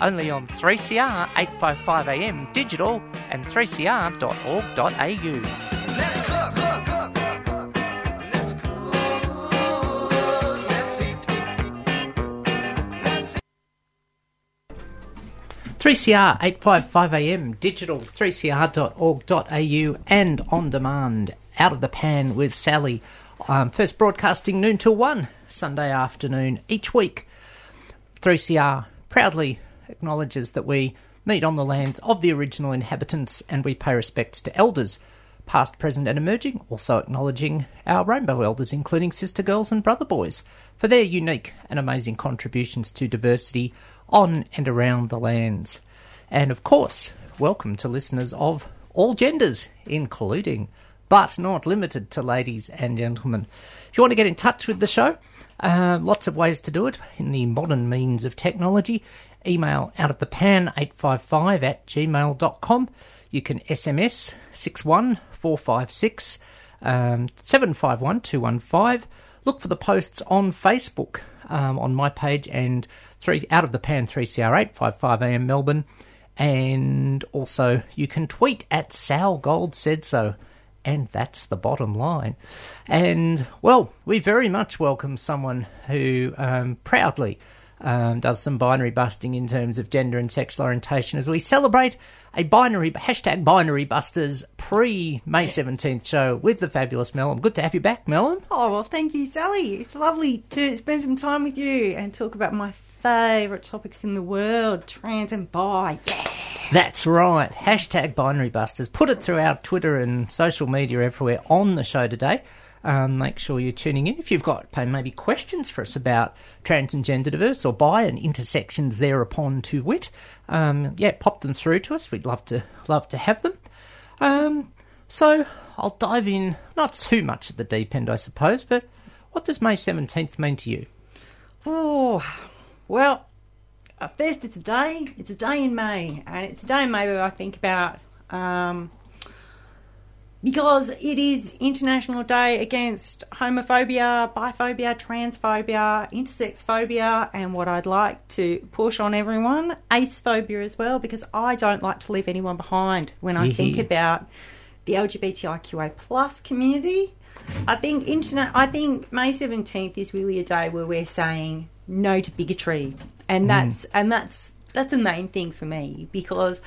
only on 3CR 855am digital and 3cr.org.au. Let's cook, cook, cook, cook, cook. Let's cook. Let's eat. Let's eat. 3CR 855am digital 3cr.org.au and on demand out of the pan with Sally. Um, first broadcasting noon till 1 Sunday afternoon each week. 3CR proudly acknowledges that we meet on the lands of the original inhabitants and we pay respects to elders, past, present, and emerging, also acknowledging our rainbow elders, including sister girls and brother boys, for their unique and amazing contributions to diversity on and around the lands. And of course, welcome to listeners of all genders, including but not limited to ladies and gentlemen. If you want to get in touch with the show, uh, lots of ways to do it in the modern means of technology. Email out of the pan 855 at gmail.com. You can SMS 61456 um, 751 215. Look for the posts on Facebook um, on my page and three out of the pan 3CR8 55am Melbourne. And also, you can tweet at Sal Gold said so. And that's the bottom line. And, well, we very much welcome someone who um, proudly um, does some binary busting in terms of gender and sexual orientation as we celebrate a binary, hashtag binary busters pre May 17th show with the fabulous Melon. Good to have you back, Melon. Oh, well, thank you, Sally. It's lovely to spend some time with you and talk about my favourite topics in the world trans and bi. Yeah. That's right. Hashtag binary busters. Put it through our Twitter and social media everywhere on the show today. Um, make sure you're tuning in. If you've got maybe questions for us about trans and gender diverse or bi and intersections thereupon to wit, um, yeah, pop them through to us. We'd love to love to have them. Um, so I'll dive in, not too much at the deep end, I suppose, but what does May 17th mean to you? Oh, well, uh, first it's a day. It's a day in May, and it's a day in May that I think about um, because it is International Day against homophobia, biphobia, transphobia, intersex phobia, and what I'd like to push on everyone, acephobia as well, because I don't like to leave anyone behind when I think about the LGBTIQA plus community. I think internet. I think May seventeenth is really a day where we're saying no to bigotry, and mm. that's and that's that's a main thing for me because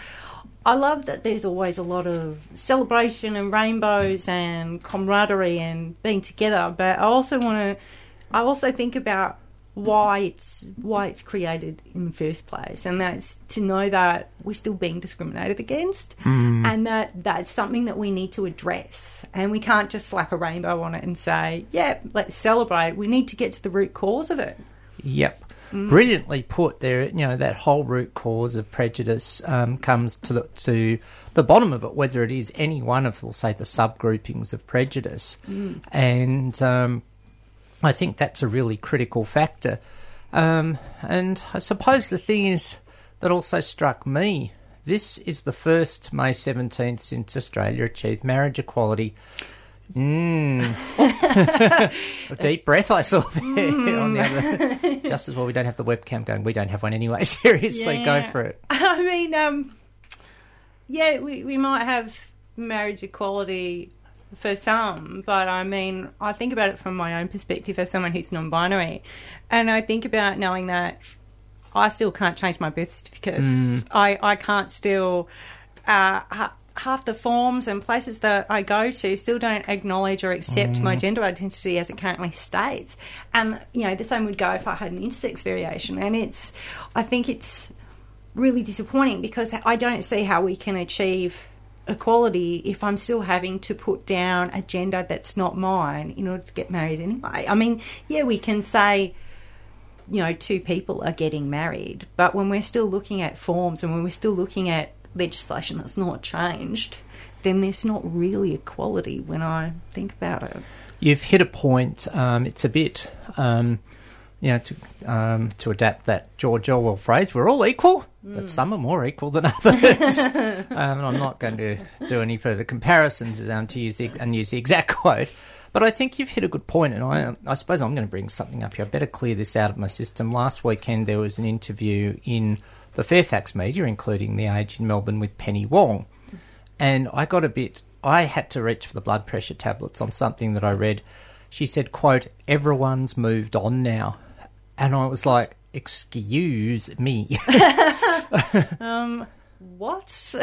I love that there's always a lot of celebration and rainbows and camaraderie and being together. But I also want to. I also think about why it's why it's created in the first place, and that's to know that we're still being discriminated against, mm. and that that's something that we need to address. And we can't just slap a rainbow on it and say, "Yeah, let's celebrate." We need to get to the root cause of it. Yep. Brilliantly put there. You know that whole root cause of prejudice um, comes to the to the bottom of it, whether it is any one of, we'll say, the subgroupings of prejudice, and um, I think that's a really critical factor. Um, and I suppose the thing is that also struck me. This is the first May seventeenth since Australia achieved marriage equality. Mm. a deep breath I saw there on the other. Just as well, we don't have the webcam going. We don't have one anyway. Seriously, go for it. I mean, um, yeah, we, we might have marriage equality for some, but I mean, I think about it from my own perspective as someone who's non binary. And I think about knowing that I still can't change my birth certificate. I, I can't still. Uh, ha- half the forms and places that I go to still don't acknowledge or accept my mm. gender identity as it currently states. And, you know, the same would go if I had an intersex variation. And it's, I think it's really disappointing because I don't see how we can achieve equality if I'm still having to put down a gender that's not mine in order to get married anyway. I mean, yeah, we can say you know, two people are getting married. But when we're still looking at forms and when we're still looking at legislation that's not changed, then there's not really equality when I think about it. You've hit a point. Um, it's a bit, um, you know, to um, to adapt that George Orwell phrase, "We're all equal, but some are more equal than others." um, and I'm not going to do any further comparisons um, to use the and use the exact quote. But I think you've hit a good point, and I, I suppose I'm going to bring something up here. I better clear this out of my system. Last weekend there was an interview in the Fairfax media, including The Age in Melbourne, with Penny Wong, and I got a bit. I had to reach for the blood pressure tablets on something that I read. She said, "quote Everyone's moved on now," and I was like, "Excuse me." Um, What?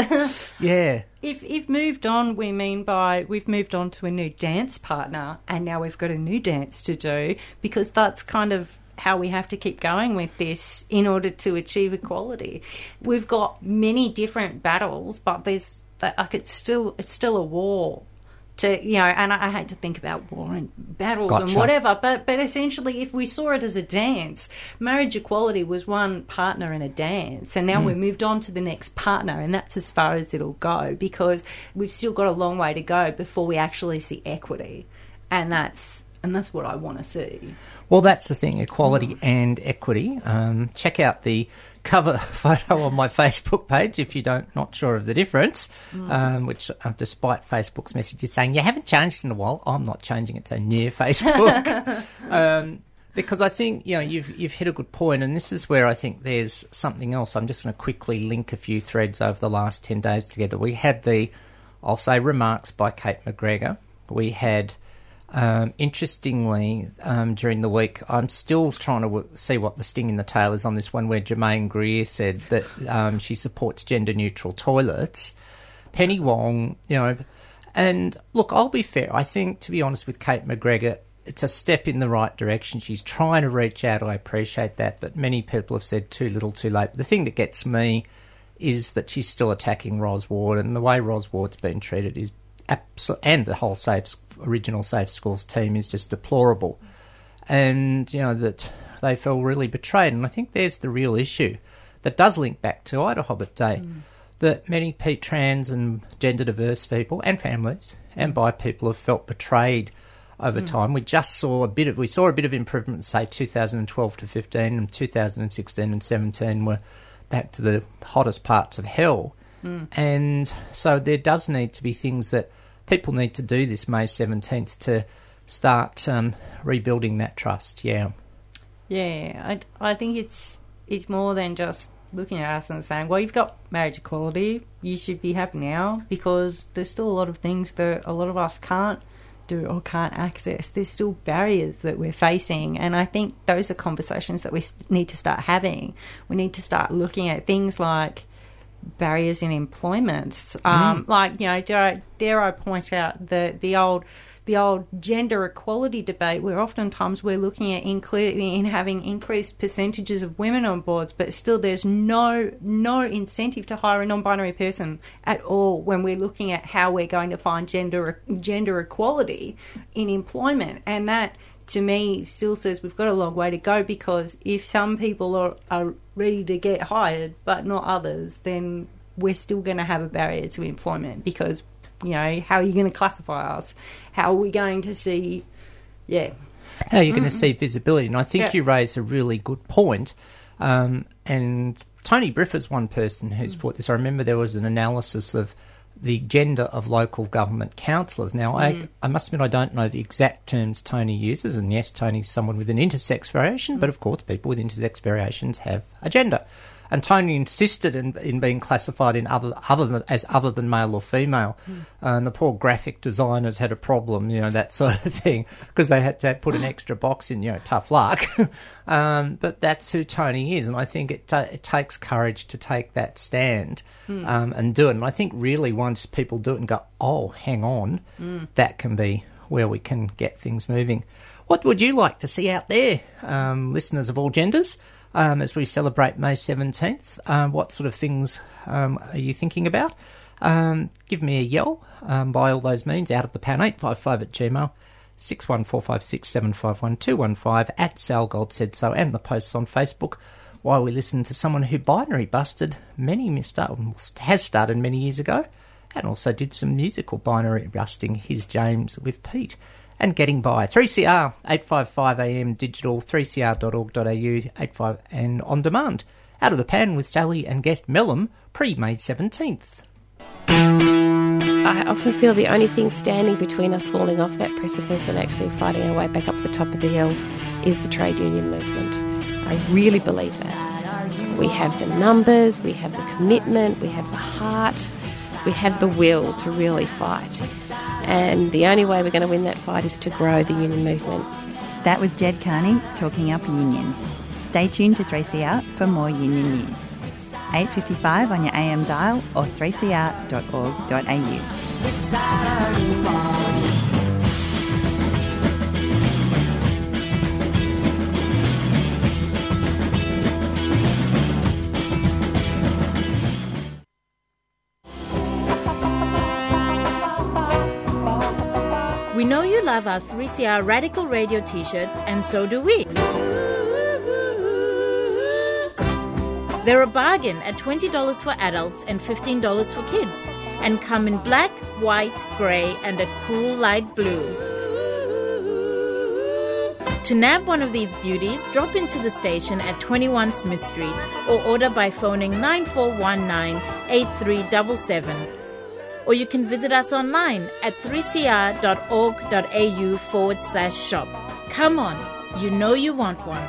yeah, if if moved on, we mean by we've moved on to a new dance partner, and now we've got a new dance to do because that's kind of how we have to keep going with this in order to achieve equality. We've got many different battles, but there's like it's still it's still a war to you know and I, I hate to think about war and battles and whatever but but essentially if we saw it as a dance marriage equality was one partner in a dance and now hmm. we've moved on to the next partner and that's as far as it'll go because we've still got a long way to go before we actually see equity and that's and that's what I want to see Well, that's the thing equality and equity. Um, check out the cover photo on my Facebook page if you don't not sure of the difference. Um, which, uh, despite Facebook's messages saying you haven't changed in a while, I'm not changing it to near Facebook. um, because I think you know you've you've hit a good point, and this is where I think there's something else. I'm just going to quickly link a few threads over the last ten days together. We had the, I'll say, remarks by Cate McGregor. We had um, interestingly, um, during the week, I'm still trying to w- see what the sting in the tail is on this one, where Germaine Greer said that um, she supports gender neutral toilets. Penny Wong, you know, and look, I'll be fair. I think, to be honest with Cate McGregor, it's a step in the right direction. She's trying to reach out. I appreciate that, but many people have said too little, too late. The thing that gets me is that she's still attacking Roz Ward, and the way Roz Ward's been treated is abso- and the whole safe original Safe Schools team is just deplorable, and you know that they feel really betrayed. And I think there's the real issue that does link back to IDAHOBIT Day. Mm. That many P trans and gender diverse people and families and bi people have felt betrayed over mm. time. We just saw a bit of we saw a bit of improvement, say 2012 to 15, and 2016 and 17 were back to the hottest parts of hell. Mm. And so there does need to be things that people need to do this May 17th to start um, rebuilding that trust. Yeah. Yeah, I, I think it's it's more than just looking at us and saying, well, you've got marriage equality, you should be happy now because there's still a lot of things that a lot of us can't do or can't access. There's still barriers that we're facing, and I think those are conversations that we need to start having. We need to start looking at things like barriers in employment. Um, Like you know, dare I, dare I point out the the old the old gender equality debate, where oftentimes we're looking at including in having increased percentages of women on boards, but still there's no no incentive to hire a non-binary person at all when we're looking at how we're going to find gender gender equality in employment, and that to me still says we've got a long way to go because if some people are, are ready to get hired but not others, then we're still going to have a barrier to employment because, you know, how are you going to classify us? How are we going to see, yeah. how are you're going to see visibility. And I think Yeah. you raise a really good point. Um, and Tony Briffa's one person who's fought this. I remember there was an analysis of the gender of local government councillors. Now, I, mm. I must admit, I don't know the exact terms Tony uses. And yes, Tony's someone with an intersex variation, but of course, people with intersex variations have a gender. And Tony insisted in, in being classified in other other than as other than male or female, and the poor graphic designers had a problem, you know that sort of thing, because they had to put an extra box in. You know, tough luck. um, but that's who Tony is, and I think it ta- it takes courage to take that stand um, and do it. And I think really once people do it and go, oh, hang on, that can be where we can get things moving. What would you like to see out there, um, listeners of all genders? Um, as we celebrate May 17th. Um, what sort of things um, are you thinking about? Um, give me a yell um, by all those means out of the pan 855 at gmail. 61456751215 at Sal Gold said so and the posts on Facebook while we listen to someone who binary busted many missed has started many years ago and also did some musical binary busting his James with Pete and getting by 3CR 855 AM digital 3cr.org.au 85 and on demand out of the pan with Sally and guest Mellum pre May 17th. I often feel the only thing standing between us falling off that precipice and actually fighting our way back up the top of the hill is the trade union movement. I really believe that. We have the numbers, we have the commitment, we have the heart, we have the will to really fight. And the only way we're going to win that fight is to grow the union movement. That was Ged Kearney talking up union. Stay tuned to 3CR for more union news. 8.55 on your AM dial or 3cr.org.au. love our 3CR Radical Radio t shirts, and so do we. They're a bargain at $20 for adults and $15 for kids, and come in black, white, grey, and a cool light blue. To nab one of these beauties, drop into the station at 21 Smith Street or order by phoning 9419 8377 or you can visit us online at 3cr.org.au forward slash shop. Come on, you know you want one.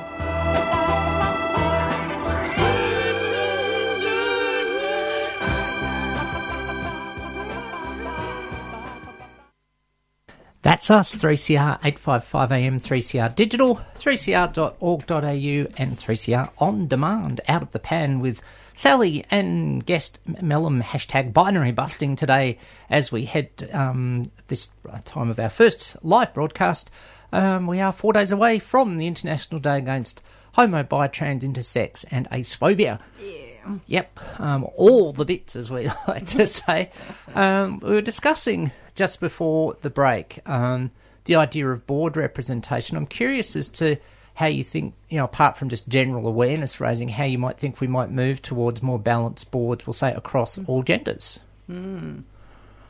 That's us, 3CR 855 AM, 3CR Digital, 3cr.org.au, and 3CR On Demand. Out of the pan with Sally and guest Mellum hashtag binary busting today as we head um, this time of our first live broadcast. Um, we are four days away from the International Day Against Homo, Bi, Trans, Intersex, and Acephobia. Yeah. Yep, um, all the bits, as we like to say. Um, we were discussing just before the break um, the idea of board representation. I'm curious as to how you think, you know, apart from just general awareness raising, how you might think we might move towards more balanced boards, we'll say, across mm. all genders. Mm.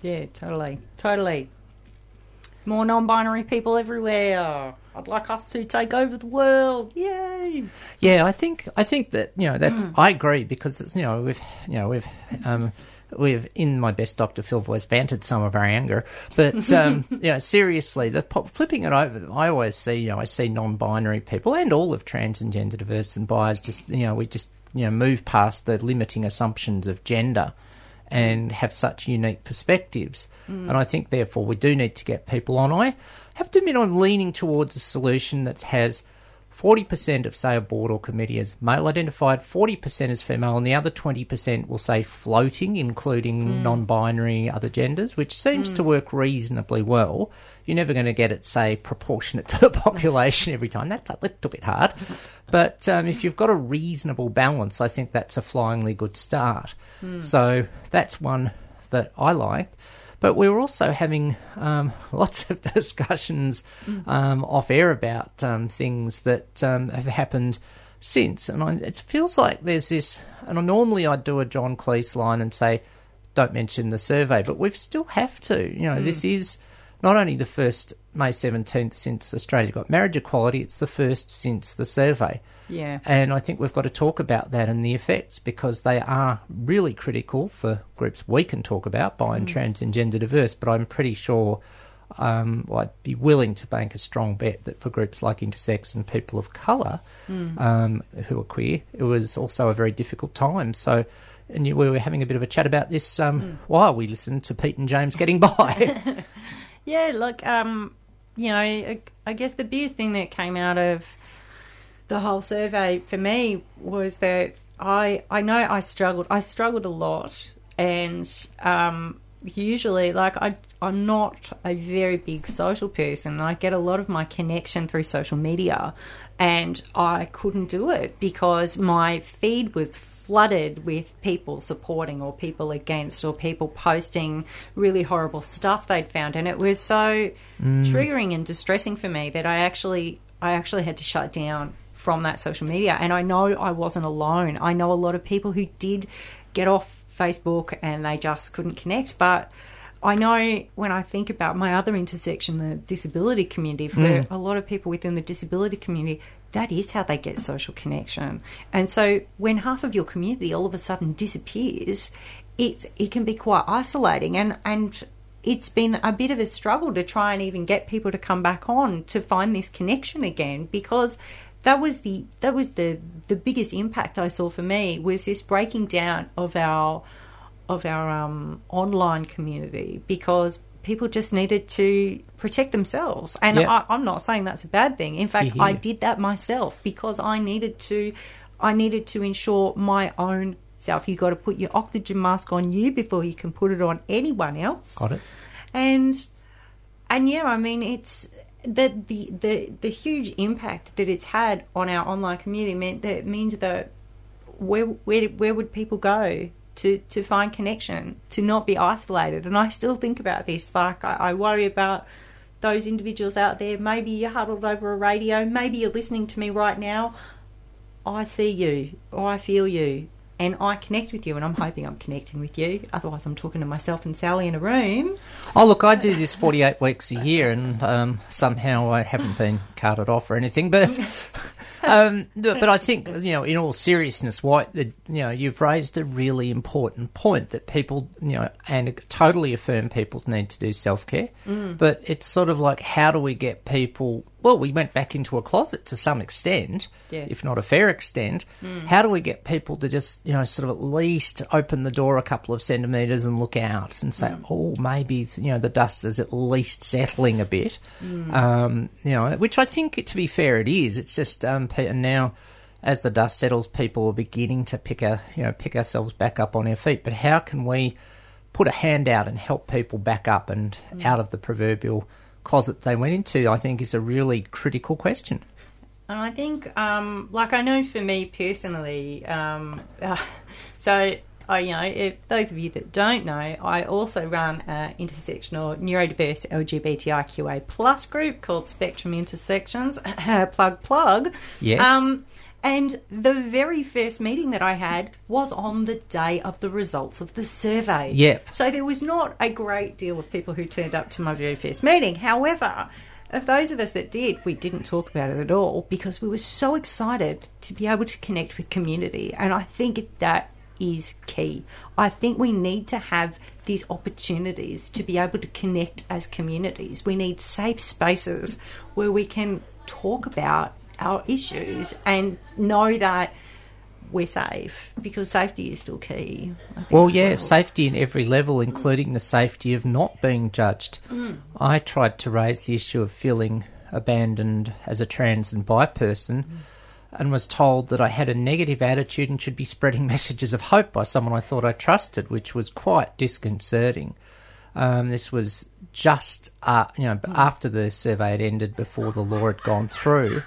Yeah, totally. Totally. More non binary people everywhere. I'd like us to take over the world. Yay! Yeah, I think I think that you know that's mm. I agree because it's you know we've you know we've um, we've in my best Dr. Phil voice bantered some of our anger, but um, you know seriously, the pop, flipping it over, I always see you know I see non-binary people and all of trans and gender diverse and bias just you know we just you know move past the limiting assumptions of gender and have such unique perspectives. And I think, therefore, we do need to get people on. I have to admit, I'm leaning towards a solution that has 40% of, say, a board or committee as male identified, 40% as female, and the other 20% will say floating, including hmm. non binary other genders, which seems to hmm. work reasonably well. You're never going to get it, say, proportionate to the population every time. That's a little bit hard. But um, if you've got a reasonable balance, I think that's a flyingly good start. Hmm. So that's one that I liked. But we were also having um, lots of discussions um, off air about um, things that um, have happened since. And I, it feels like there's this, and normally I'd do a John Cleese line and say, don't mention the survey, but we still have to. You know, this is not only the first May 17th since Australia got marriage equality, it's the first since the survey. Yeah. And I think we've got to talk about that and the effects because they are really critical for groups we can talk about, bi and trans and gender diverse. But I'm pretty sure um, well, I'd be willing to bank a strong bet that for groups like intersex and people of colour um, who are queer, it was also a very difficult time. So, and we were having a bit of a chat about this um, while we listened to Pete and James getting by. Yeah, look, um, you know, I, guess the biggest thing that came out of the whole survey for me was that I I know I struggled. I struggled a lot, and um, usually, like I I'm not a very big social person. I get a lot of my connection through social media, and I couldn't do it because my feed was flooded with people supporting or people against or people posting really horrible stuff they'd found. And it was so mm. triggering and distressing for me that I actually I actually had to shut down from that social media. And I know I wasn't alone. I know a lot of people who did get off Facebook and they just couldn't connect. But I know when I think about my other intersection, the disability community, for mm. a lot of people within the disability community, that is how they get social connection. And so when half of your community all of a sudden disappears, it's it can be quite isolating and and it's been a bit of a struggle to try and even get people to come back on to find this connection again because that was the that was the the biggest impact I saw for me was this breaking down of our of our um, online community because people just needed to protect themselves. And Yeah. I, I'm not saying that's a bad thing. In fact, I did that myself because I needed to. I needed to ensure my own self. You got to put your oxygen mask on you before you can put it on anyone else Got it? and and yeah, I mean it's the the the the huge impact that it's had on our online community meant that means that where where where would people go to to find connection to not be isolated? And I still think about this. Like I, I worry about those individuals out there. Maybe you're huddled over a radio. Maybe you're listening to me right now. I see you, or I feel you, and I connect with you, and I'm hoping I'm connecting with you. Otherwise, I'm talking to myself and Sally in a room. Oh, look, I do this 48 weeks a year, and um, somehow I haven't been carted off or anything. But, um, but I think, you know, in all seriousness, why the, you know, you've raised a really important point that people, you know, and totally affirm people need to do self care. But it's sort of like, how do we get people? Well, we went back into a closet to some extent, Yeah. if not a fair extent. How do we get people to just, you know, sort of at least open the door a couple of centimetres and look out and say, oh, maybe, you know, the dust is at least settling a bit. Um, you know, which I think, to be fair, it is. It's just, um, and now as the dust settles, people are beginning to pick a, you know, pick ourselves back up on our feet. But how can we put a hand out and help people back up and out of the proverbial closet they went into? I think is a really critical question. And I think, um, like I know for me personally, um, uh, so I, you know, if those of you that don't know, I also run an intersectional neurodiverse LGBTIQA plus group called Spectrum Intersections. plug plug. Yes. Um, and the very first meeting that I had was on the day of the results of the survey. Yep. So there was not a great deal of people who turned up to my very first meeting. However, of those of us that did, we didn't talk about it at all because we were so excited to be able to connect with community. And I think that is key. I think we need to have these opportunities to be able to connect as communities. We need safe spaces where we can talk about our issues and know that we're safe because safety is still key. I think, Well, yeah, safety in every level, including the safety of not being judged. I tried to raise the issue of feeling abandoned as a trans and bi person and was told that I had a negative attitude and should be spreading messages of hope by someone I thought I trusted, which was quite disconcerting. Um, this was just uh, you know after the survey had ended, before the law had gone through,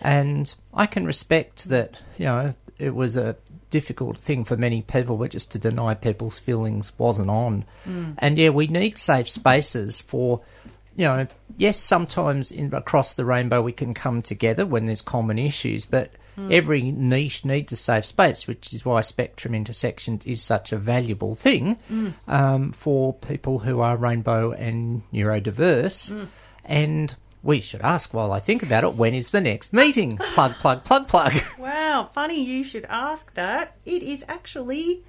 and I can respect that. You know, it was a difficult thing for many people, but just to deny people's feelings wasn't on. Mm. And yeah, we need safe spaces for. You know, yes, sometimes in, across the rainbow we can come together when there's common issues, but mm. every niche needs a safe space, which is why Spectrum Intersections is such a valuable thing mm. um, for people who are rainbow and neurodiverse. And we should ask while I think about it, when is the next meeting? Plug, plug, plug, plug. Wow, funny you should ask that. It is actually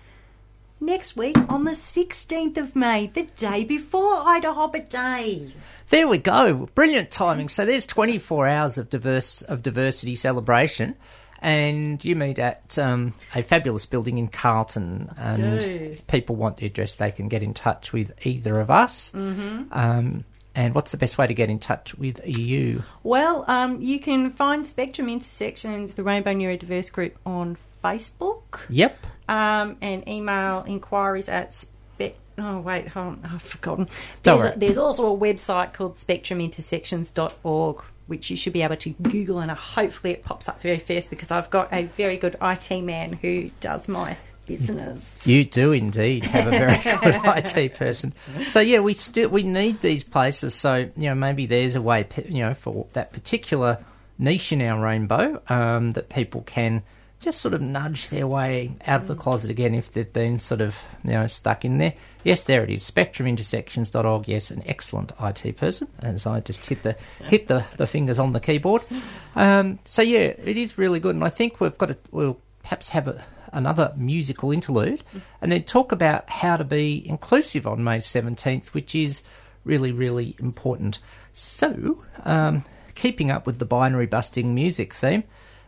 next week on the 16th of May, the day before IDAHOBIT Day. There we go. Brilliant timing. So there's 24 hours of diverse of diversity celebration, and you meet at um, a fabulous building in Carlton. And do. if people want the address, they can get in touch with either of us. Mm-hmm. Um, and what's the best way to get in touch with you? Well, um, you can find Spectrum Intersections, the Rainbow Neurodiverse Group, on Facebook Yep. um, and email inquiries at spec. Oh, wait, hold on. I've forgotten. Don't There's, worry. a, there's also a website called spectrumintersections.org which you should be able to Google, and hopefully it pops up very fast because I've got a very good IT man who does my business. You do indeed have a very good IT person. So yeah, we still we need these places. So you know maybe there's a way you know for that particular niche in our rainbow um, that people can just sort of nudge their way out of the closet again if they've been sort of you know stuck in there. Yes, there it is. SpectrumIntersections.org. Yes, an excellent IT person, as I just hit the hit the, the fingers on the keyboard. Um, so yeah, it is really good, and I think we've got to we'll perhaps have a, another musical interlude, and then talk about how to be inclusive on May seventeenth, which is really really important. So, um, keeping up with the binary busting music theme.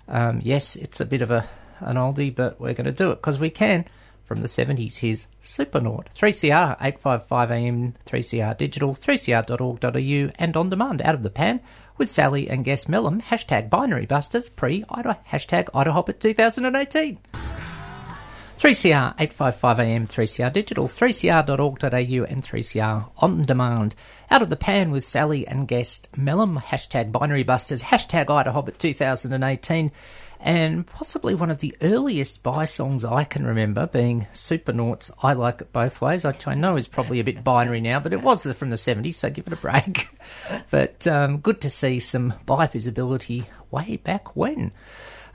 Um, yes, it's a bit of a an oldie, but we're going to do it because we can. From the 70s, here's Supernaut. 3CR, 855am, 3CR digital, 3cr.org.au, and on demand out of the pan with Sally and guest Mellum, hashtag binary busters, pre Ida, hashtag IDAHOBIT 2018. 3CR, 855am, 3CR digital, 3cr.org.au, and 3CR on demand. Out of the pan with Sally and guest Mellum, hashtag binary busters, hashtag IDAHOBIT 2018, and possibly one of the earliest by songs I can remember being Supernauts I Like It Both Ways, which I know is probably a bit binary now, but it was from the 70s, so give it a break. but um, good to see some bi visibility way back when.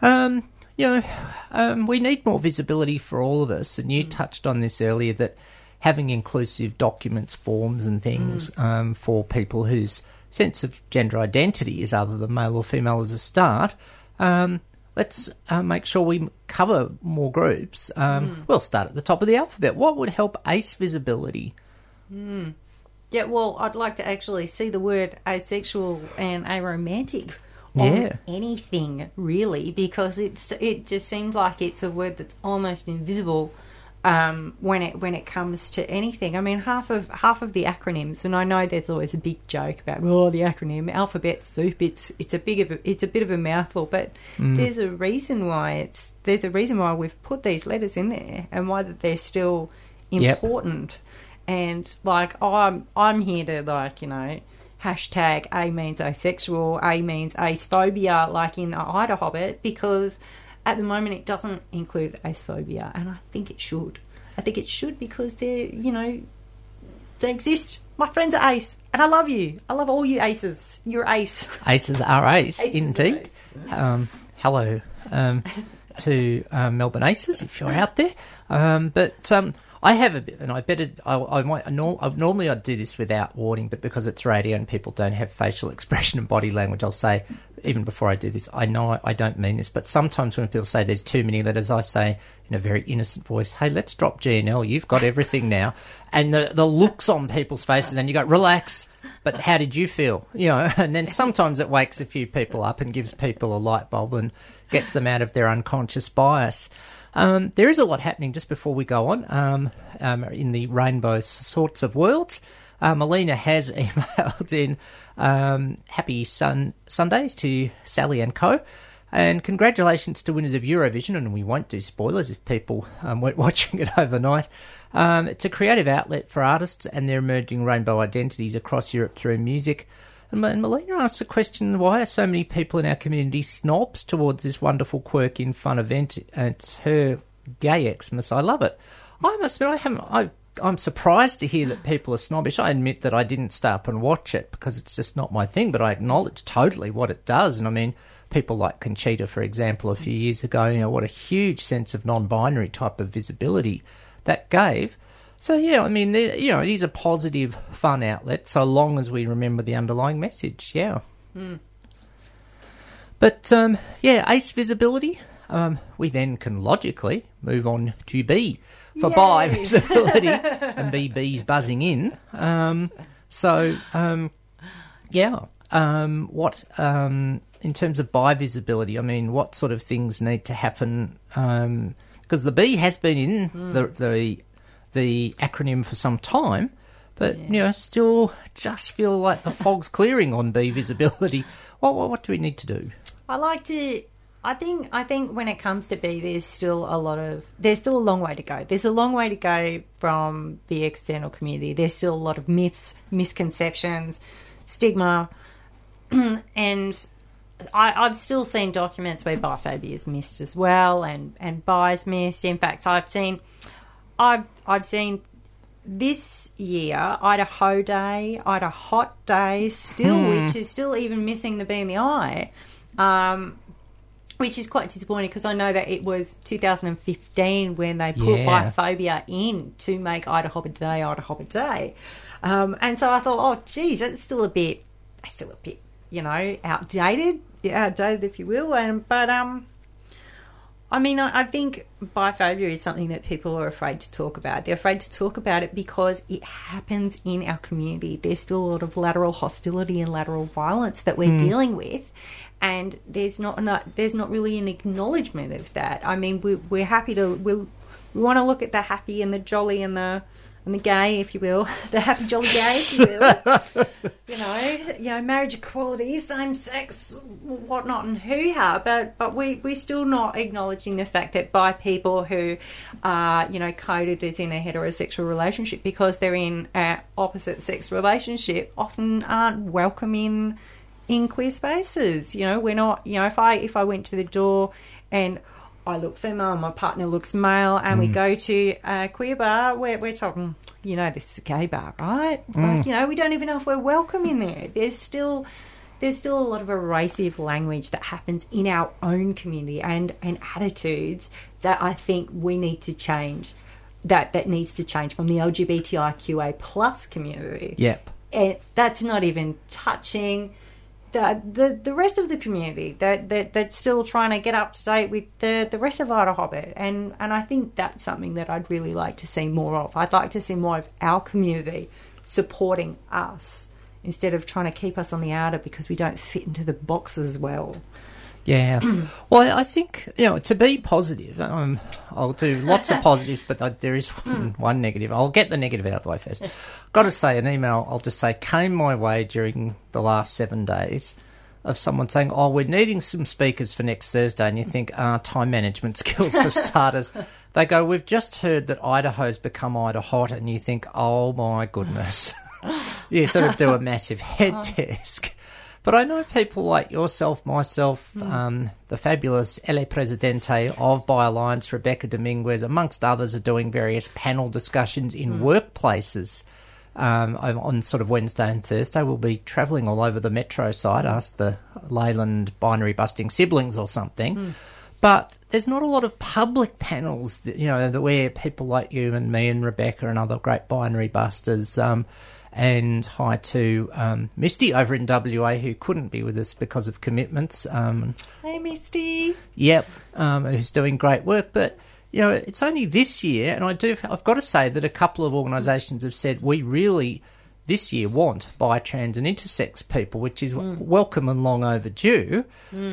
Um, you know, um, we need more visibility for all of us, and you touched on this earlier that having inclusive documents, forms, and things um, for people whose sense of gender identity is other than male or female as a start. Um, let's uh, make sure we cover more groups. Um, We'll start at the top of the alphabet. What would help ACE visibility? Yeah, well, I'd like to actually see the word asexual and aromantic Yeah. anything really, because it's it just seems like it's a word that's almost invisible um, when it when it comes to anything. I mean, half of half of the acronyms, and I know there's always a big joke about oh the acronym alphabet soup. It's it's a big of a, it's a bit of a mouthful, but there's a reason why it's there's a reason why we've put these letters in there, and why that they're still Yep. important. And like I'm I'm here to like you know hashtag A means asexual, A means acephobia, like in the IDAHOBIT, because at the moment it doesn't include acephobia, and I think it should. I think it should because they're you know they exist. My friends are ace, and I love you. I love all you aces. You're ace. Aces are ace, Aces indeed. Um, hello um, to um, Melbourne Aces if you're out there. Um, but um, I have a bit, and I better. I, I might. I nor, I, normally I'd do this without warning, but because it's radio and people don't have facial expression and body language, I'll say even before I do this. I know I, I don't mean this, but sometimes when people say there's too many letters, I say in a very innocent voice, "Hey, let's drop G and L. You've got everything now." And the the looks on people's faces, and you go, "Relax." But how did you feel? You know, and then sometimes it wakes a few people up and gives people a light bulb and gets them out of their unconscious bias. Um, there is a lot happening just before we go on um, um, in the rainbow sorts of worlds. Uh, Melina has emailed in um, happy sun- Sundays to Sally and Co. And congratulations to winners of Eurovision, and we won't do spoilers if people um, weren't watching it overnight. Um, it's a creative outlet for artists and their emerging rainbow identities across Europe through music. And and Melina asks the question why are so many people in our community snobs towards this wonderful quirk in fun event? And It's her gay Xmas. I love it. I must admit, I haven't. I, I'm surprised to hear that people are snobbish. I admit that I didn't stay up and watch it because it's just not my thing, but I acknowledge totally what it does. And I mean, people like Conchita, for example, a few years ago, you know, what a huge sense of non binary type of visibility that gave. So yeah, I mean, you know, it is a positive, fun outlet so long as we remember the underlying message. Yeah. But um, yeah, ace visibility. Um, we then can logically move on to B for Yay. visibility, and B B's buzzing in. Um, so um, yeah, um, what um, in terms of bi visibility? I mean, what sort of things need to happen? Because the B has been in the the the acronym for some time, but you know, still just feel like the fog's clearing on B visibility. What, what what do we need to do? I like to. I think. I think when it comes to B, there's still a lot of. There's still a long way to go. There's a long way to go from the external community. There's still a lot of myths, misconceptions, stigma, and I, I've still seen documents where biphobia is missed as well, and and bi is missed. In fact, I've seen, I've I've seen this year Idaho Day, IDAHOT Day, still, which is still even missing the B in the I. Um, which is quite disappointing because I know that it was 2015 when they put Yeah. biphobia in to make Idaho Day Idaho Day, um, and so I thought, oh, geez, that's still a bit, that's still a bit, you know, outdated, yeah, outdated if you will, and but um. I mean, I, I think biphobia is something that people are afraid to talk about. They're afraid to talk about it because it happens in our community. There's still a lot of lateral hostility and lateral violence that we're hmm. dealing with, and there's not, not there's not really an acknowledgement of that. I mean, we, we're happy to we we want to look at the happy and the jolly and the and the gay, if you will, the happy jolly gay, if you will. you know, you know, marriage equality, same sex, whatnot, and hoo ha. But but we we're still not acknowledging the fact that by people who are you know coded as in a heterosexual relationship because they're in a opposite sex relationship often aren't welcome in in queer spaces. You know, we're not. You know, if I if I went to the door and I look female, my partner looks male, and we mm. go to a queer bar, we're, we're talking, you know, this is a gay bar, right? Like, mm. you know, we don't even know if we're welcome in there. There's still there's still a lot of erasive language that happens in our own community and, and attitudes that I think we need to change. That that needs to change from the LGBTIQA plus community Yep. and that's not even touching the the, the rest of the community that, that that's still trying to get up to date with the, the rest of IDAHOBIT and and I think that's something that I'd really like to see more of. I'd like to see more of our community supporting us instead of trying to keep us on the outer because we don't fit into the boxes well. Yeah. well, I think, you know, to be positive, um, I'll do lots of positives, but I, there is one, one negative. I'll get the negative out of the way first. Got to say, an email, I'll just say, came my way during the last seven days of someone saying, oh, we're needing some speakers for next Thursday. And you think, ah, time management skills for starters. they go, we've just heard that Idaho's become Idaho. Hot. And you think, oh my goodness. you sort of do a massive head desk. But I know people like yourself, myself, um, the fabulous Elle Presidente of Bi Alliance, Rebecca Dominguez, amongst others, are doing various panel discussions in workplaces. Um, on sort of Wednesday and Thursday, we'll be travelling all over the metro side, ask the Leyland binary busting siblings or something. But there's not a lot of public panels, that, you know, that where people like you and me and Rebecca and other great binary busters. Um, and hi to um, Misty over in WA who couldn't be with us because of commitments. Um, Hey Misty. Yep, um, who's doing great work. But you know, it's only this year, and I do. I've got to say that a couple of organisations have said we really this year want bi, trans, and intersex people, which is welcome and long overdue.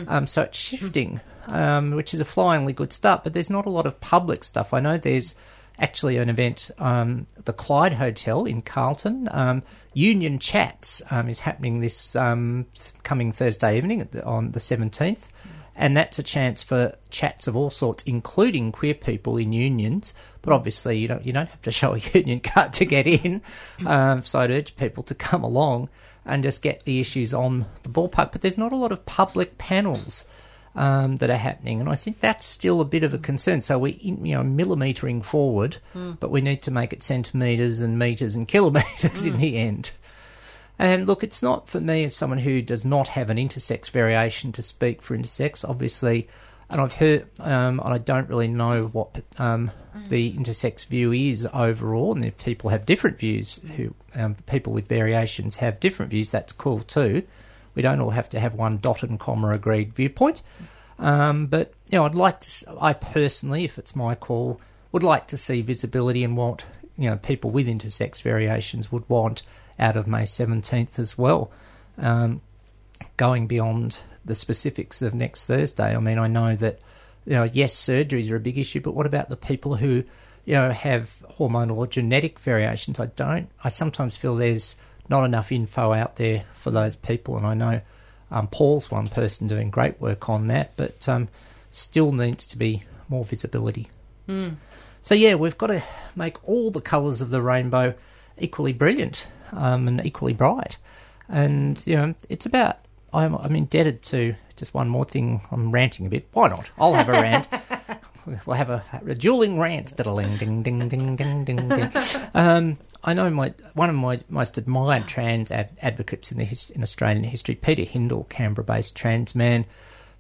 Um, so it's shifting, um, which is a flyingly good start. But there's not a lot of public stuff. I know there's actually an event, um, the Clyde Hotel in Carlton. Um, Union Chats um, is happening this um, coming Thursday evening the, on the 17th. And that's a chance for chats of all sorts, including queer people in unions. But obviously, you don't you don't have to show a union card to get in. Um, so I'd urge people to come along and just get the issues on the ballpark. But there's not a lot of public panels um, that are happening, and I think that's still a bit of a concern. So we're in, you know, millimetering forward, but we need to make it centimeters and meters and kilometers in the end. And look, it's not for me as someone who does not have an intersex variation to speak for intersex, obviously. And I've heard, um, and I don't really know what um, the intersex view is overall. And if people have different views, who um, people with variations have different views, that's cool too. We don't all have to have one dotted and comma agreed viewpoint. Um, but you know, I'd like to. I personally, if it's my call, would like to see visibility and what you know people with intersex variations would want out of May seventeenth as well. Um, going beyond the specifics of next Thursday, I mean, I know that you know, yes, surgeries are a big issue, but what about the people who you know have hormonal or genetic variations? I don't. I sometimes feel there's not enough info out there for those people, and I know um, Paul's one person doing great work on that, but um, still needs to be more visibility. So yeah, we've got to make all the colours of the rainbow equally brilliant um, and equally bright, and you know it's about I'm, I'm indebted to just one more thing. I'm ranting a bit. Why not? I'll have a rant. We'll have a, a dueling rant. Ding, ding, ding, ding, ding, ding, ding. Um, I know my one of my most admired trans ad- advocates in the his, in Australian history, Peter Hyndal, Canberra-based trans man,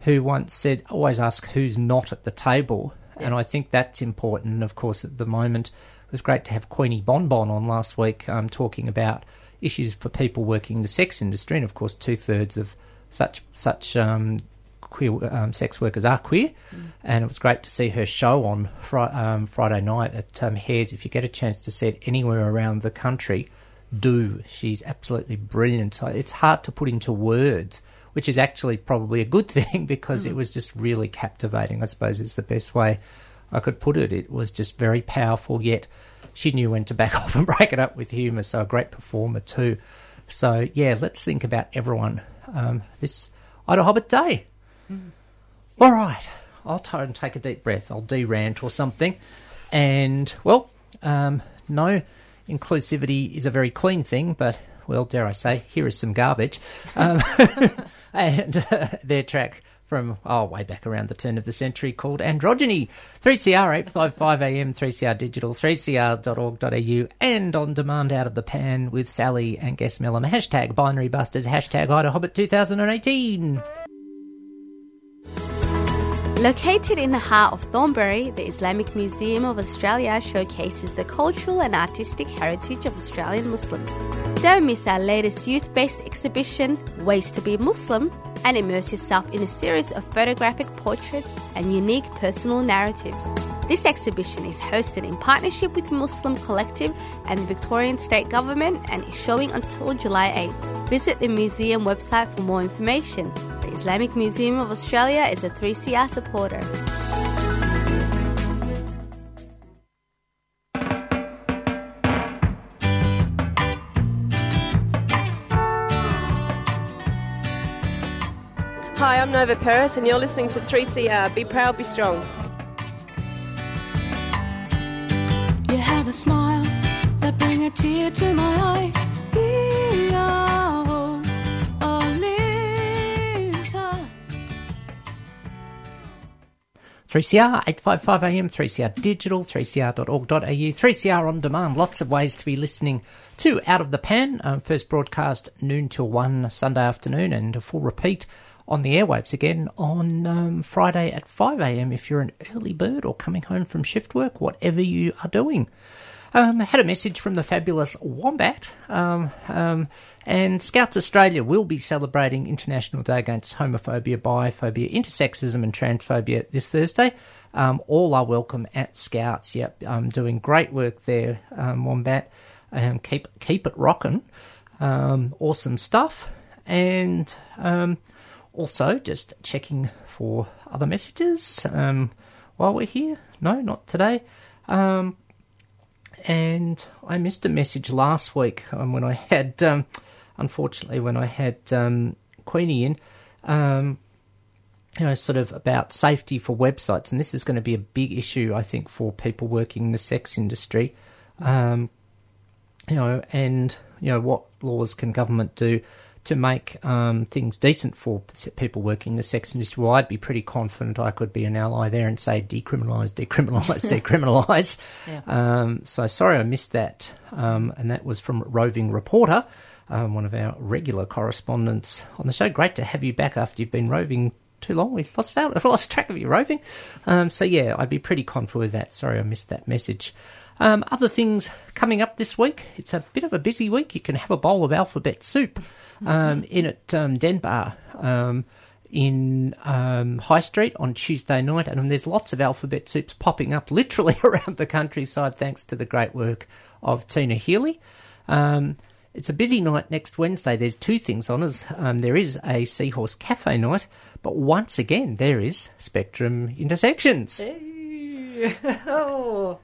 who once said, "Always ask who's not at the table," and I think that's important. And of course, at the moment, it was great to have Queenie Bonbon on last week, um, talking about issues for people working in the sex industry, and of course, two thirds of such such um, queer um, sex workers are queer, and it was great to see her show on fri- um, Friday night at um, Hares. If you get a chance to see it anywhere around the country, do. She's absolutely brilliant. It's hard to put into words, which is actually probably a good thing because it was just really captivating. I suppose is the best way I could put it. It was just very powerful, yet she knew when to back off and break it up with humour. So a great performer too. So yeah, let's think about everyone um, this IDAHOBIT Day. All right, I'll try and take a deep breath. I'll derant or something. And well, um, no, inclusivity is a very clean thing, but well, dare I say, here is some garbage. Um, and uh, their track from oh way back around the turn of the century called Androgyny. 3CR 855 AM, 3CR Digital, 3cr.org.au, and on demand out of the pan with Sally and Guess Mellum. Hashtag Binary Busters, hashtag IDAHOBIT 2018. Located in the heart of Thornbury, the Islamic Museum of Australia showcases the cultural and artistic heritage of Australian Muslims. Don't miss our latest youth based exhibition, Ways to Be Muslim, and immerse yourself in a series of photographic portraits and unique personal narratives. This exhibition is hosted in partnership with Muslim Collective and the Victorian State Government and is showing until July 8th. Visit the museum website for more information. The Islamic Museum of Australia is a 3CR supporter. Hi, I'm Nova Peris, and you're listening to 3CR. Be proud, be strong. You have a smile that bring a tear to my eye. 3CR, 855 AM, 3CR Digital, 3cr.org.au, 3CR On Demand. Lots of ways to be listening to Out of the Pan. Um, first broadcast noon till 1 Sunday afternoon and a full repeat on the airwaves again on um, Friday at 5 AM if you're an early bird or coming home from shift work, whatever you are doing. Um, had a message from the fabulous Wombat, um, um, and Scouts Australia will be celebrating International Day Against Homophobia, Biphobia, Intersexism, and Transphobia this Thursday. Um, all are welcome at Scouts. Yep, um, doing great work there, um, Wombat. Keep keep it rocking. Awesome stuff, and also just checking for other messages while we're here. No, not today. Um, and I missed a message last week um, when I had, um, unfortunately, when I had um, Queenie in, um, you know, sort of about safety for websites, and this is going to be a big issue, I think, for people working in the sex industry. Um, you know, and you know, what laws can government do to make um, things decent for people working in the sex industry? Well, I'd be pretty confident I could be an ally there and say decriminalise, decriminalise, decriminalise. Um, so sorry I missed that, um, and that was from Roving Reporter, um, one of our regular correspondents on the show. Great to have you back after you've been roving too long. We've lost out, lost track of you roving. Um, so yeah, I'd be pretty confident with that. Sorry I missed that message. Um, other things coming up this week. It's a bit of a busy week. You can have a bowl of alphabet soup um, in at um, Denbar um, in um, High Street on Tuesday night, and there's lots of alphabet soups popping up literally around the countryside thanks to the great work of Tina Healy. Um, it's a busy night next Wednesday. There's two things on us. Um, there is a Seahorse Cafe night, but once again there is Spectrum Intersections oh,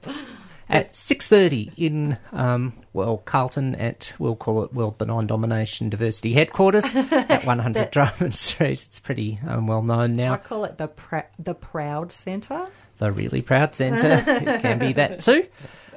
at six thirty in um, well Carlton at we'll call it World Benign Domination Diversity Headquarters at one hundred Drummond Street. It's pretty um, well known now. I call it the pr- the Proud Centre. The really proud centre. it can be that too.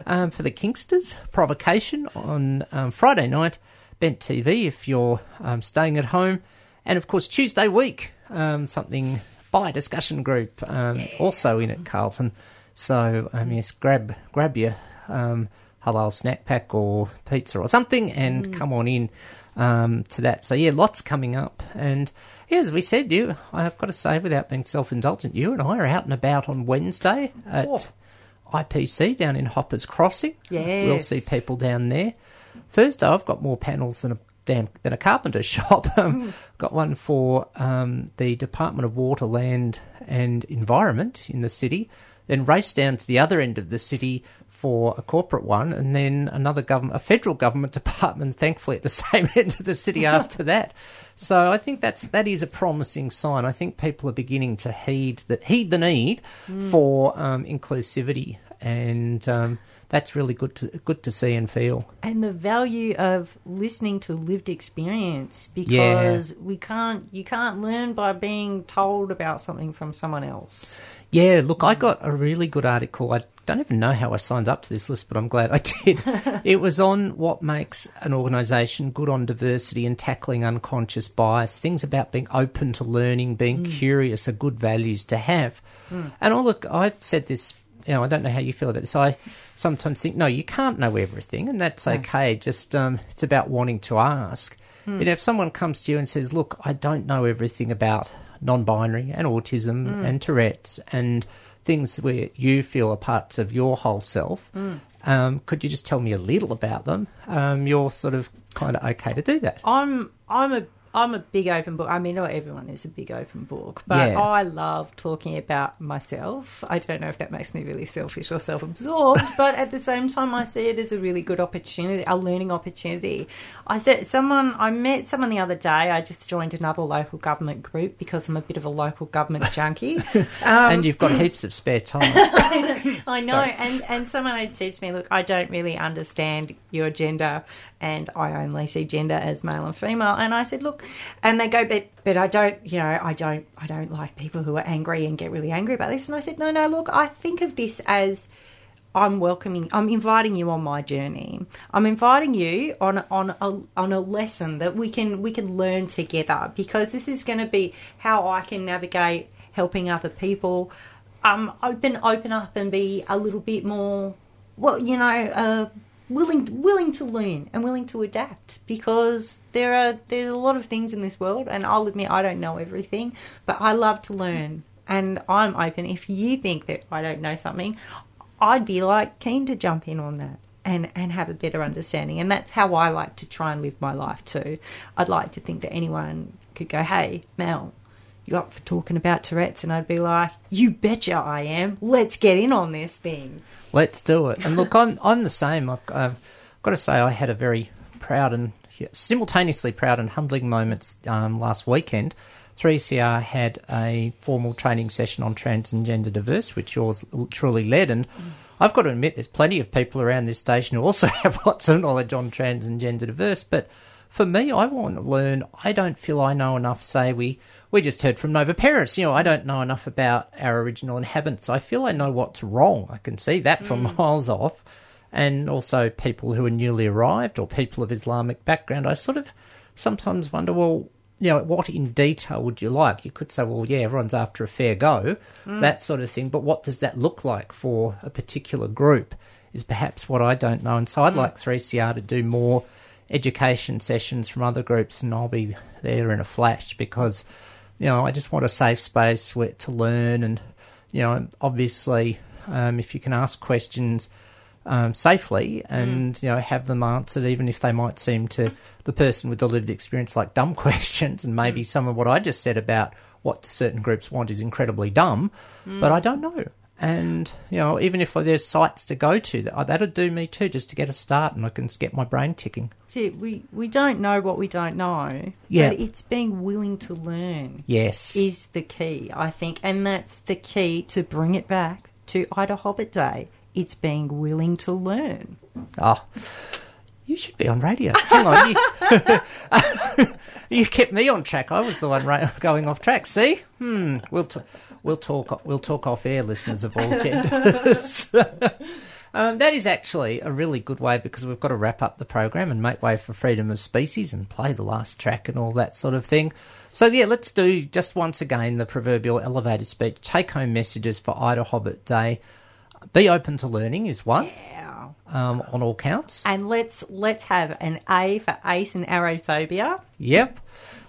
Um, for the Kingsters, provocation on um, Friday night. Bent TV if you're um, staying at home. And of course, Tuesday week, um, something by discussion group, um, also in at Carlton. So um, yes, grab grab your um, halal snack pack or pizza or something, and come on in um, to that. So yeah, lots coming up, and yeah, as we said, you I've got to say, without being self indulgent, you and I are out and about on Wednesday at Oh. IPC down in Hoppers Crossing. Yes. we'll see people down there. Thursday, I've got more panels than a damn than a carpenter shop. Um, got one for um, the Department of Water, Land and Environment in the city. Then race down to the other end of the city for a corporate one, and then another government, a federal government department, thankfully at the same end of the city after that. So I think that's that is a promising sign. I think people are beginning to heed the heed the need for um, inclusivity, and um, that's really good to good to see and feel. and the value of listening to lived experience because we can't you can't learn by being told about something from someone else Yeah, look, I got a really good article. I don't even know how I signed up to this list, but I'm glad I did. it was on what makes an organisation good on diversity and tackling unconscious bias, things about being open to learning, being mm. curious are good values to have. Mm. And I look, I've said this, you know, I don't know how you feel about this. I sometimes think, no, you can't know everything, and that's okay. Just um, it's about wanting to ask. You know, if someone comes to you and says, "Look, I don't know everything about non-binary and autism and Tourette's and things where you feel are parts of your whole self, um, could you just tell me a little about them?" Um, you're sort of kind of okay to do that. i'm i'm a I'm a big open book. I mean, not everyone is a big open book, but Yeah. I love talking about myself. I don't know if that makes me really selfish or self absorbed, but at the same time, I see it as a really good opportunity, a learning opportunity. I said, someone, I met someone the other day. I just joined another local government group because I'm a bit of a local government junkie. Um, and you've got heaps of spare time. I know, Sorry. and and someone had said to me, "Look, I don't really understand your gender, and I only see gender as male and female." And I said, "Look," and they go, "But but I don't, you know, I don't, I don't like people who are angry and get really angry about this." And I said, "No, no, look, I think of this as." I'm welcoming. I'm inviting you on my journey. I'm inviting you on on a on a lesson that we can we can learn together because this is going to be how I can navigate helping other people. Um, open open up and be a little bit more. Well, you know, uh, willing willing to learn and willing to adapt because there are there's a lot of things in this world, and I'll admit I don't know everything, but I love to learn. And I'm open. If you think that I don't know something, I'd be like keen to jump in on that and and have a better understanding. And that's how I like to try and live my life too. I'd like to think that anyone could go, "Hey, Mel, you up for talking about Tourette's?" And I'd be like, "You betcha I am. Let's get in on this thing." Let's do it. And look, I'm I'm the same. I've, I've got to say, I had a very proud and simultaneously proud and humbling moments um, last weekend. 3CR had a formal training session on trans and gender diverse, which yours truly led. And I've got to admit, there's plenty of people around this station who also have lots of knowledge on trans and gender diverse. But for me, I want to learn. I don't feel I know enough. Say we we just heard from Nova Peris. You know, I don't know enough about our original inhabitants. I feel I know what's wrong. I can see that from mm. miles off. And also people who are newly arrived or people of Islamic background. I sort of sometimes wonder, well, you know, what in detail would you like? You could say, well, yeah, everyone's after a fair go, mm. that sort of thing. But what does that look like for a particular group is perhaps what I don't know. And so I'd mm. like 3CR to do more education sessions from other groups, and I'll be there in a flash because, you know, I just want a safe space where to learn. And, you know, obviously, um, if you can ask questions um, safely and you know have them answered, even if they might seem to the person with the lived experience like dumb questions, and maybe some of what I just said about what certain groups want is incredibly dumb, but I don't know. And you know, even if there's sites to go to, that that'd do me too, just to get a start, and I can get my brain ticking. That's it. We we don't know what we don't know. Yeah. But it's being willing to learn Yes, is the key, I think, and that's the key to bring it back to IDAHOBIT Day. It's being willing to learn. Oh, you should be on radio. Hang on, you, you kept me on track. I was the one going off track. See, hmm, we'll t- we'll talk we'll talk off air, listeners of all genders. Um, that is actually a really good way because we've got to wrap up the program and make way for freedom of species and play the last track and all that sort of thing. So yeah, let's do just once again the proverbial elevator speech. Take home messages for IDAHOBIT Day. Be open to learning is one. Yeah. Um, on all counts. And let's let's have an A for ace and arophobia. Yep.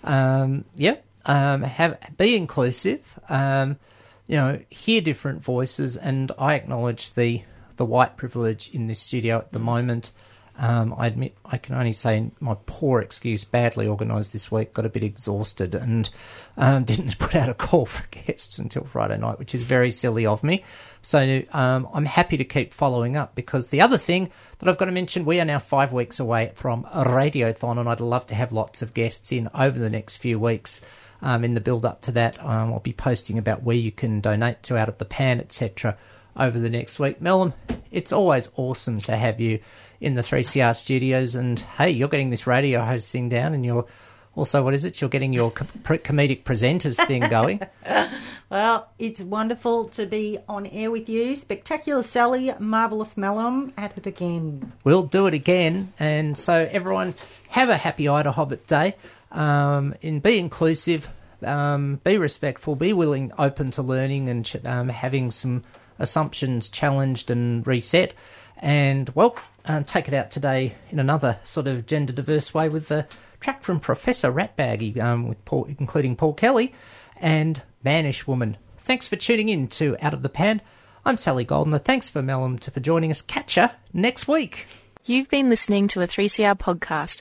Um, yep. Um, have be inclusive. Um, you know, hear different voices, and I acknowledge the the white privilege in this studio at the moment. Um, I admit I can only say my poor excuse, badly organised this week, got a bit exhausted and um, didn't put out a call for guests until Friday night, which is very silly of me. So um, I'm happy to keep following up because the other thing that I've got to mention, we are now five weeks away from a radiothon, and I'd love to have lots of guests in over the next few weeks. Um, in the build up to that, um, I'll be posting about where you can donate to Out of the Pan, etc. over the next week. Melum, it's always awesome to have you in the 3CR studios, and hey, you're getting this radio host thing down, and you're also, what is it? You're getting your com- comedic presenters thing going. Well, it's wonderful to be on air with you. Spectacular Sally, Marvellous Mellum, at it again. We'll do it again. And so, everyone, have a happy IDAHOBIT Day. Um, and be inclusive, um, be respectful, be willing, open to learning and um, having some assumptions challenged and reset. And, well, um, take it out today in another sort of gender diverse way with the track from Professor Ratbaggy, um, with Paul, including Paul Kelly and Vanish Woman. Thanks for tuning in to Out of the Pan. I'm Sally Goldner. Thanks for Mellum for joining us. Catch ya next week. You've been listening to a 3CR podcast